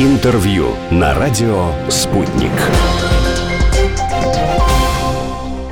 Интервью на радио «Спутник».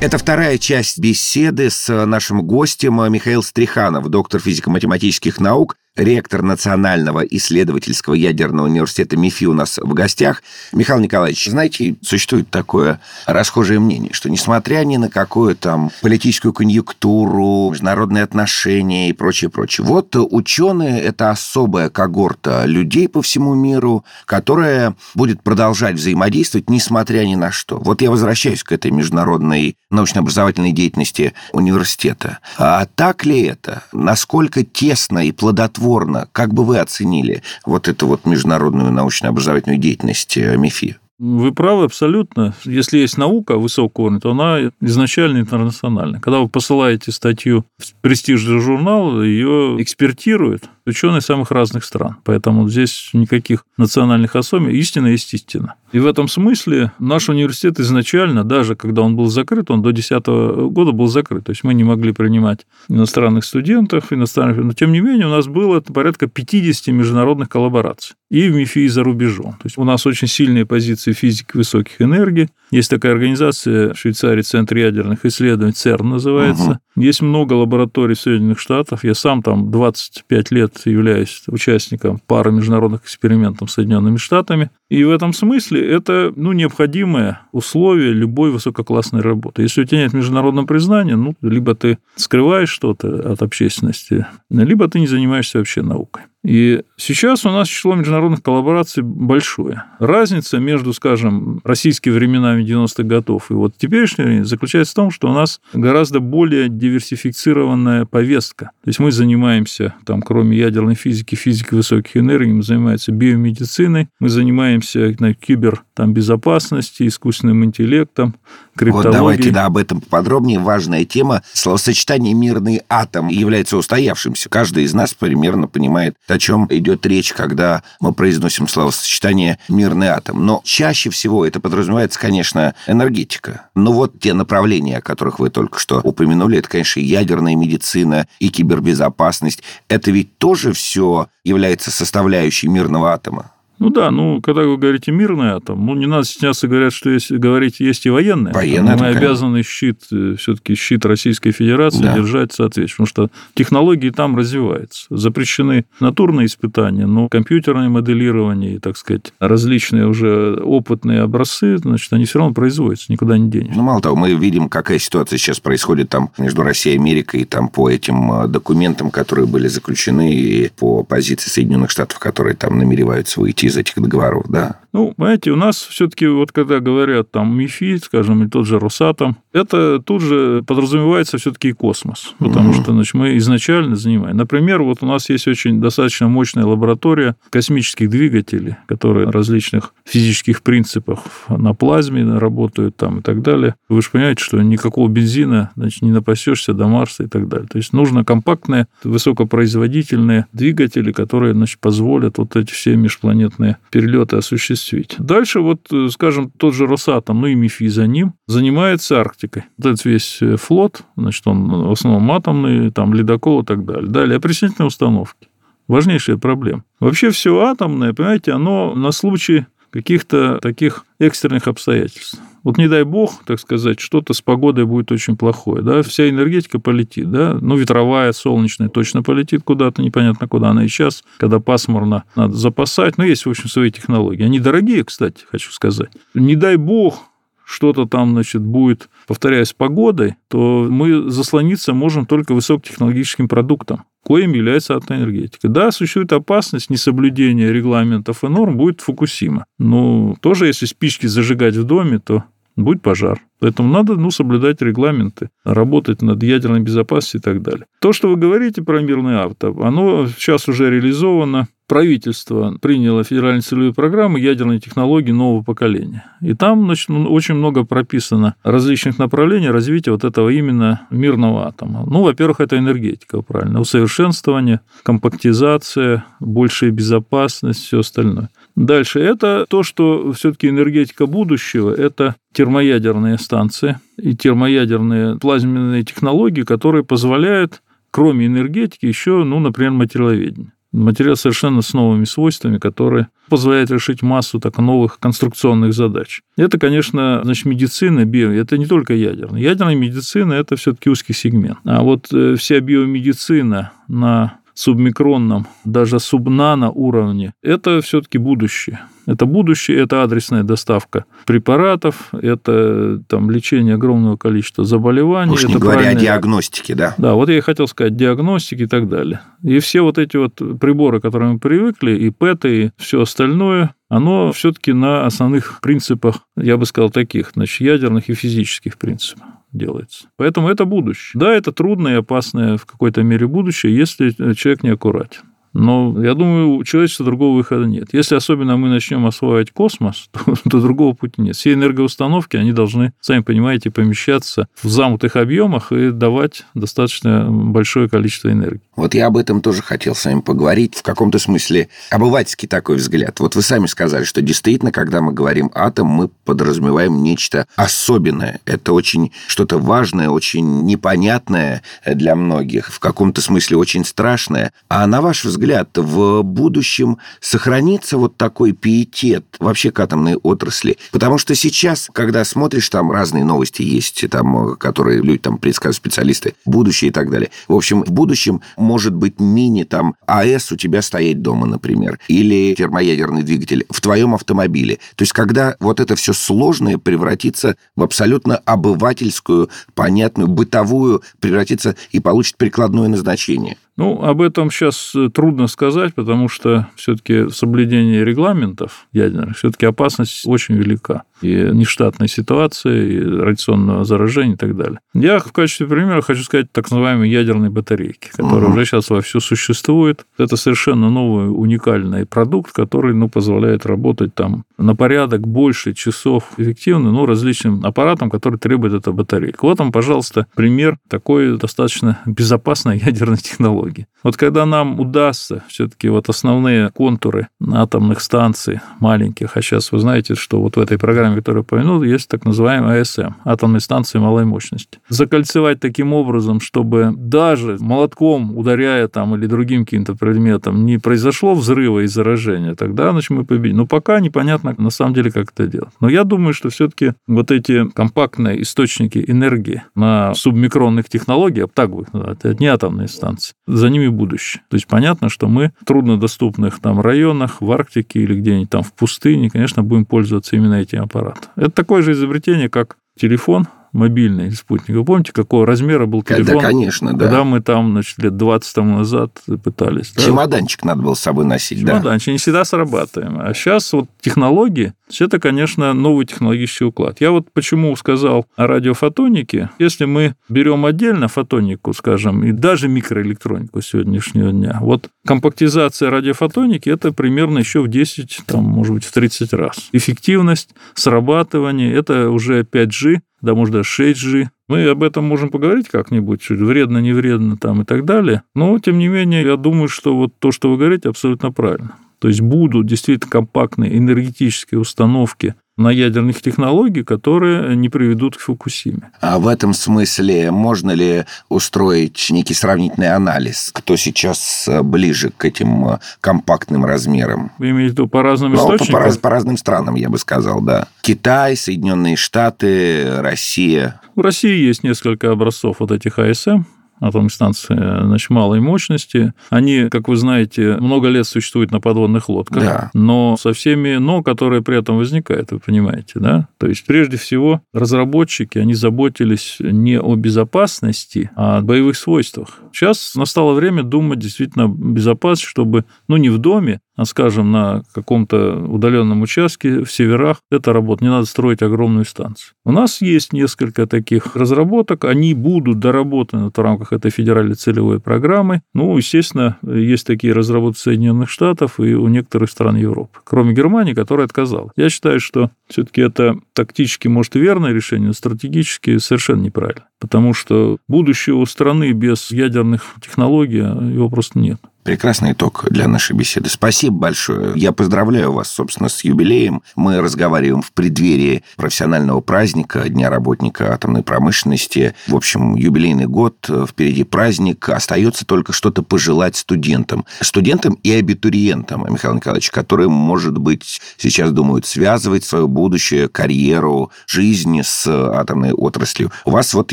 Это вторая часть беседы с нашим гостем Михаил Стриханов, доктор физико-математических наук, ректор Национального исследовательского ядерного университета МИФИ у нас в гостях. Михаил Николаевич, знаете, существует такое расхожее мнение, что несмотря ни на какую там политическую конъюнктуру, международные отношения и прочее, прочее, вот ученые — это особая когорта людей по всему миру, которая будет продолжать взаимодействовать, несмотря ни на что. Вот я возвращаюсь к этой международной научно-образовательной деятельности университета. А так ли это? Насколько тесно и плодотворно плодотворно. Как бы вы оценили вот эту вот международную научно-образовательную деятельность э, МИФИ? Вы правы абсолютно. Если есть наука высокого уровня, то она изначально интернациональная. Когда вы посылаете статью в престижный журнал, ее экспертируют ученые самых разных стран. Поэтому здесь никаких национальных особенностей. Истина есть истина. И в этом смысле наш университет изначально, даже когда он был закрыт, он до 2010 года был закрыт. То есть мы не могли принимать иностранных студентов, иностранных, но тем не менее у нас было порядка 50 международных коллабораций. И в МИФИ, и за рубежом. То есть у нас очень сильные позиции физики высоких энергий. Есть такая организация в Швейцарии, Центр ядерных исследований, ЦЕРН называется. Есть много лабораторий Соединенных Штатах. Я сам там 25 лет являюсь участником пары международных экспериментов с Соединенными Штатами. И в этом смысле это ну, необходимое условие любой высококлассной работы. Если у тебя нет международного признания, ну, либо ты скрываешь что-то от общественности, либо ты не занимаешься вообще наукой. И сейчас у нас число международных коллабораций большое. Разница между, скажем, российскими временами 90-х годов и вот теперешнее время заключается в том, что у нас гораздо более диверсифицированная повестка. То есть мы занимаемся, там, кроме ядерной физики, физики высоких энергий, мы занимаемся биомедициной, мы занимаемся на кибер там, безопасности, искусственным интеллектом, криптологией. Вот давайте да, об этом поподробнее. Важная тема. Словосочетание «мирный атом» является устоявшимся. Каждый из нас примерно понимает, о чем идет речь, когда мы произносим словосочетание «мирный атом». Но чаще всего это подразумевается, конечно, энергетика. Но вот те направления, о которых вы только что упомянули, это, конечно, ядерная медицина и кибербезопасность. Это ведь тоже все является составляющей мирного атома. Ну да, ну, когда вы говорите мирный атом, ну, не надо стесняться говорят, что есть, говорить есть и Военный атом. Мы обязаны щит, э, все таки щит Российской Федерации да. держать соответственно, потому что технологии там развиваются. Запрещены натурные испытания, но компьютерное моделирование и, так сказать, различные уже опытные образцы, значит, они все равно производятся, никуда не денешь. Ну, мало того, мы видим, какая ситуация сейчас происходит там между Россией и Америкой, там по этим э, документам, которые были заключены, и по позиции Соединенных Штатов, которые там намереваются выйти из этих договоров, да? Ну, понимаете, у нас все-таки, вот когда говорят там МИФИ, скажем, или тот же Росатом, это тут же подразумевается все-таки и космос, потому mm-hmm. что значит, мы изначально занимаем. Например, вот у нас есть очень достаточно мощная лаборатория космических двигателей, которые различных физических принципах на плазме работают там и так далее. Вы же понимаете, что никакого бензина значит, не напасешься до Марса и так далее. То есть нужно компактные, высокопроизводительные двигатели, которые значит, позволят вот эти все межпланетные межпланетные перелеты осуществить. Дальше вот, э, скажем, тот же Росатом, ну и МИФИ за ним, занимается Арктикой. Вот этот весь э, флот, значит, он в основном атомный, там, ледокол и так далее. Далее, опреснительные установки. Важнейшая проблема. Вообще все атомное, понимаете, оно на случай каких-то таких экстренных обстоятельств. Вот не дай бог, так сказать, что-то с погодой будет очень плохое, да, вся энергетика полетит, да, ну, ветровая, солнечная точно полетит куда-то, непонятно куда она и сейчас, когда пасмурно, надо запасать, но есть, в общем, свои технологии. Они дорогие, кстати, хочу сказать. Не дай бог, что-то там, значит, будет, повторяюсь, с погодой, то мы заслониться можем только высокотехнологическим продуктом коим является атомная энергетика. Да, существует опасность несоблюдения регламентов и норм, будет Фукусима. Но тоже, если спички зажигать в доме, то будет пожар. Поэтому надо ну, соблюдать регламенты, работать над ядерной безопасностью и так далее. То, что вы говорите про мирный авто, оно сейчас уже реализовано. Правительство приняло федеральную целевую программу ядерной технологии нового поколения. И там значит, ну, очень много прописано различных направлений развития вот этого именно мирного атома. Ну, во-первых, это энергетика, правильно, усовершенствование, компактизация, большая безопасность, все остальное. Дальше это то, что все-таки энергетика будущего – это термоядерные станции и термоядерные плазменные технологии, которые позволяют, кроме энергетики, еще, ну, например, материаловедение. Материал совершенно с новыми свойствами, которые позволяют решить массу так новых конструкционных задач. Это, конечно, значит, медицина, био, это не только ядерная. Ядерная медицина – это все таки узкий сегмент. А вот э, вся биомедицина на субмикронном, даже субнано уровне, это все-таки будущее. Это будущее, это адресная доставка препаратов, это там, лечение огромного количества заболеваний. Уж не говоря правильное... о диагностике, да. Да, вот я и хотел сказать, диагностики и так далее. И все вот эти вот приборы, к которым мы привыкли, и ПЭТ, и все остальное, оно все-таки на основных принципах, я бы сказал, таких, значит, ядерных и физических принципах делается. Поэтому это будущее. Да, это трудное и опасное в какой-то мере будущее, если человек не аккуратен. Но я думаю, у человечества другого выхода нет. Если особенно мы начнем осваивать космос, то, то другого пути нет. Все энергоустановки, они должны, сами понимаете, помещаться в замутых объемах и давать достаточно большое количество энергии. Вот я об этом тоже хотел с вами поговорить. В каком-то смысле обывательский такой взгляд. Вот вы сами сказали, что действительно, когда мы говорим атом, мы подразумеваем нечто особенное. Это очень что-то важное, очень непонятное для многих, в каком-то смысле очень страшное. А на ваш взгляд, в будущем сохранится вот такой пиетет вообще к атомной отрасли? Потому что сейчас, когда смотришь, там разные новости есть, там, которые люди там предсказывают, специалисты, будущее и так далее. В общем, в будущем может быть мини там АЭС у тебя стоять дома, например, или термоядерный двигатель в твоем автомобиле. То есть, когда вот это все сложное превратится в абсолютно обывательскую, понятную, бытовую, превратится и получит прикладное назначение. Ну, об этом сейчас э, трудно сказать, потому что все-таки соблюдение регламентов ядерных, все-таки опасность очень велика. И нештатной ситуации, и радиационного заражения и так далее. Я в качестве примера хочу сказать так называемые ядерные батарейки, которые угу. уже сейчас вовсю существуют. Это совершенно новый уникальный продукт, который ну, позволяет работать там на порядок больше часов эффективно, ну, различным аппаратам, которые требуют эта батарейка. Вот вам, пожалуйста, пример такой достаточно безопасной ядерной технологии технологий. Вот когда нам удастся все-таки вот основные контуры атомных станций маленьких, а сейчас вы знаете, что вот в этой программе, которую я упомянул, есть так называемая АСМ, атомные станции малой мощности. Закольцевать таким образом, чтобы даже молотком ударяя там или другим каким-то предметом не произошло взрыва и заражения, тогда значит, мы победим. Но пока непонятно на самом деле, как это делать. Но я думаю, что все-таки вот эти компактные источники энергии на субмикронных технологиях, так бы это не атомные станции, за ними будущее. То есть понятно, что мы в труднодоступных там районах, в Арктике или где-нибудь там в пустыне, конечно, будем пользоваться именно этим аппаратом. Это такое же изобретение, как телефон, мобильный спутник. Вы помните, какого размера был телефон? Да, конечно, да. Когда мы там, значит, лет 20 тому назад пытались. Чемоданчик да? надо было с собой носить, Чемоданчик, да. не всегда срабатываем. А сейчас вот технологии, это, конечно, новый технологический уклад. Я вот почему сказал о радиофотонике. Если мы берем отдельно фотонику, скажем, и даже микроэлектронику сегодняшнего дня, вот компактизация радиофотоники – это примерно еще в 10, там, может быть, в 30 раз. Эффективность, срабатывание – это уже 5G, да, даже 6G. Мы об этом можем поговорить как-нибудь, вредно, не вредно там и так далее. Но, тем не менее, я думаю, что вот то, что вы говорите, абсолютно правильно. То есть будут действительно компактные энергетические установки на ядерных технологий, которые не приведут к Фукусиме. А в этом смысле можно ли устроить некий сравнительный анализ, кто сейчас э, ближе к этим э, компактным размерам? Вы имеете в виду по разным ну, источникам? По, по, по разным странам, я бы сказал, да. Китай, Соединенные Штаты, Россия. В России есть несколько образцов вот этих АСМ, атомных станций значит, малой мощности. Они, как вы знаете, много лет существуют на подводных лодках, да. но со всеми «но», которые при этом возникают, вы понимаете, да? То есть, прежде всего, разработчики, они заботились не о безопасности, а о боевых свойствах. Сейчас настало время думать действительно о безопасности, чтобы, ну, не в доме, скажем, на каком-то удаленном участке в северах, это работа. Не надо строить огромную станцию. У нас есть несколько таких разработок, они будут доработаны в рамках этой федеральной целевой программы. Ну, естественно, есть такие разработки Соединенных Штатов и у некоторых стран Европы, кроме Германии, которая отказала. Я считаю, что все-таки это тактически, может, верное решение, но стратегически совершенно неправильно. Потому что будущего страны без ядерных технологий, его просто нет. Прекрасный итог для нашей беседы. Спасибо большое. Я поздравляю вас, собственно, с юбилеем. Мы разговариваем в преддверии профессионального праздника Дня работника атомной промышленности. В общем, юбилейный год, впереди праздник. Остается только что-то пожелать студентам. Студентам и абитуриентам, Михаил Николаевич, которые, может быть, сейчас думают связывать свое будущее, карьеру, жизнь с атомной отраслью. У вас вот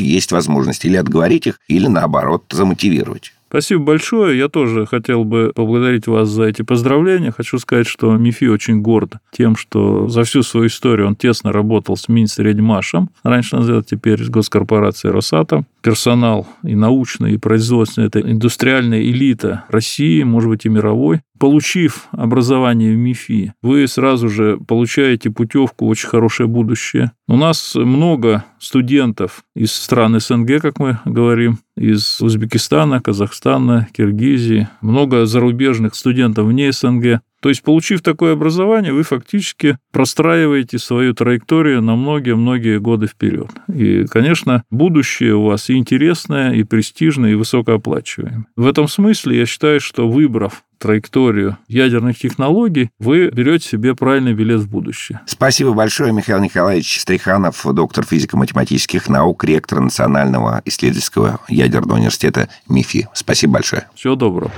есть возможность или отговорить их, или, наоборот, замотивировать. Спасибо большое. Я тоже хотел бы поблагодарить вас за эти поздравления. Хочу сказать, что МИФИ очень горд тем, что за всю свою историю он тесно работал с Минсредмашем, раньше называлось теперь с госкорпорацией Росатом. Персонал и научный, и производственный – это индустриальная элита России, может быть, и мировой. Получив образование в МИФИ, вы сразу же получаете путевку в очень хорошее будущее. У нас много студентов из стран СНГ, как мы говорим, из Узбекистана, Казахстана, Киргизии, много зарубежных студентов вне СНГ. То есть, получив такое образование, вы фактически простраиваете свою траекторию на многие-многие годы вперед. И, конечно, будущее у вас и интересное, и престижное, и высокооплачиваемое. В этом смысле я считаю, что выбрав траекторию ядерных технологий, вы берете себе правильный билет в будущее. Спасибо большое, Михаил Николаевич Стриханов, доктор физико-математических наук, ректор Национального исследовательского ядерного университета МИФИ. Спасибо большое. Всего доброго.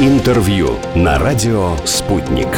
Интервью на радио «Спутник».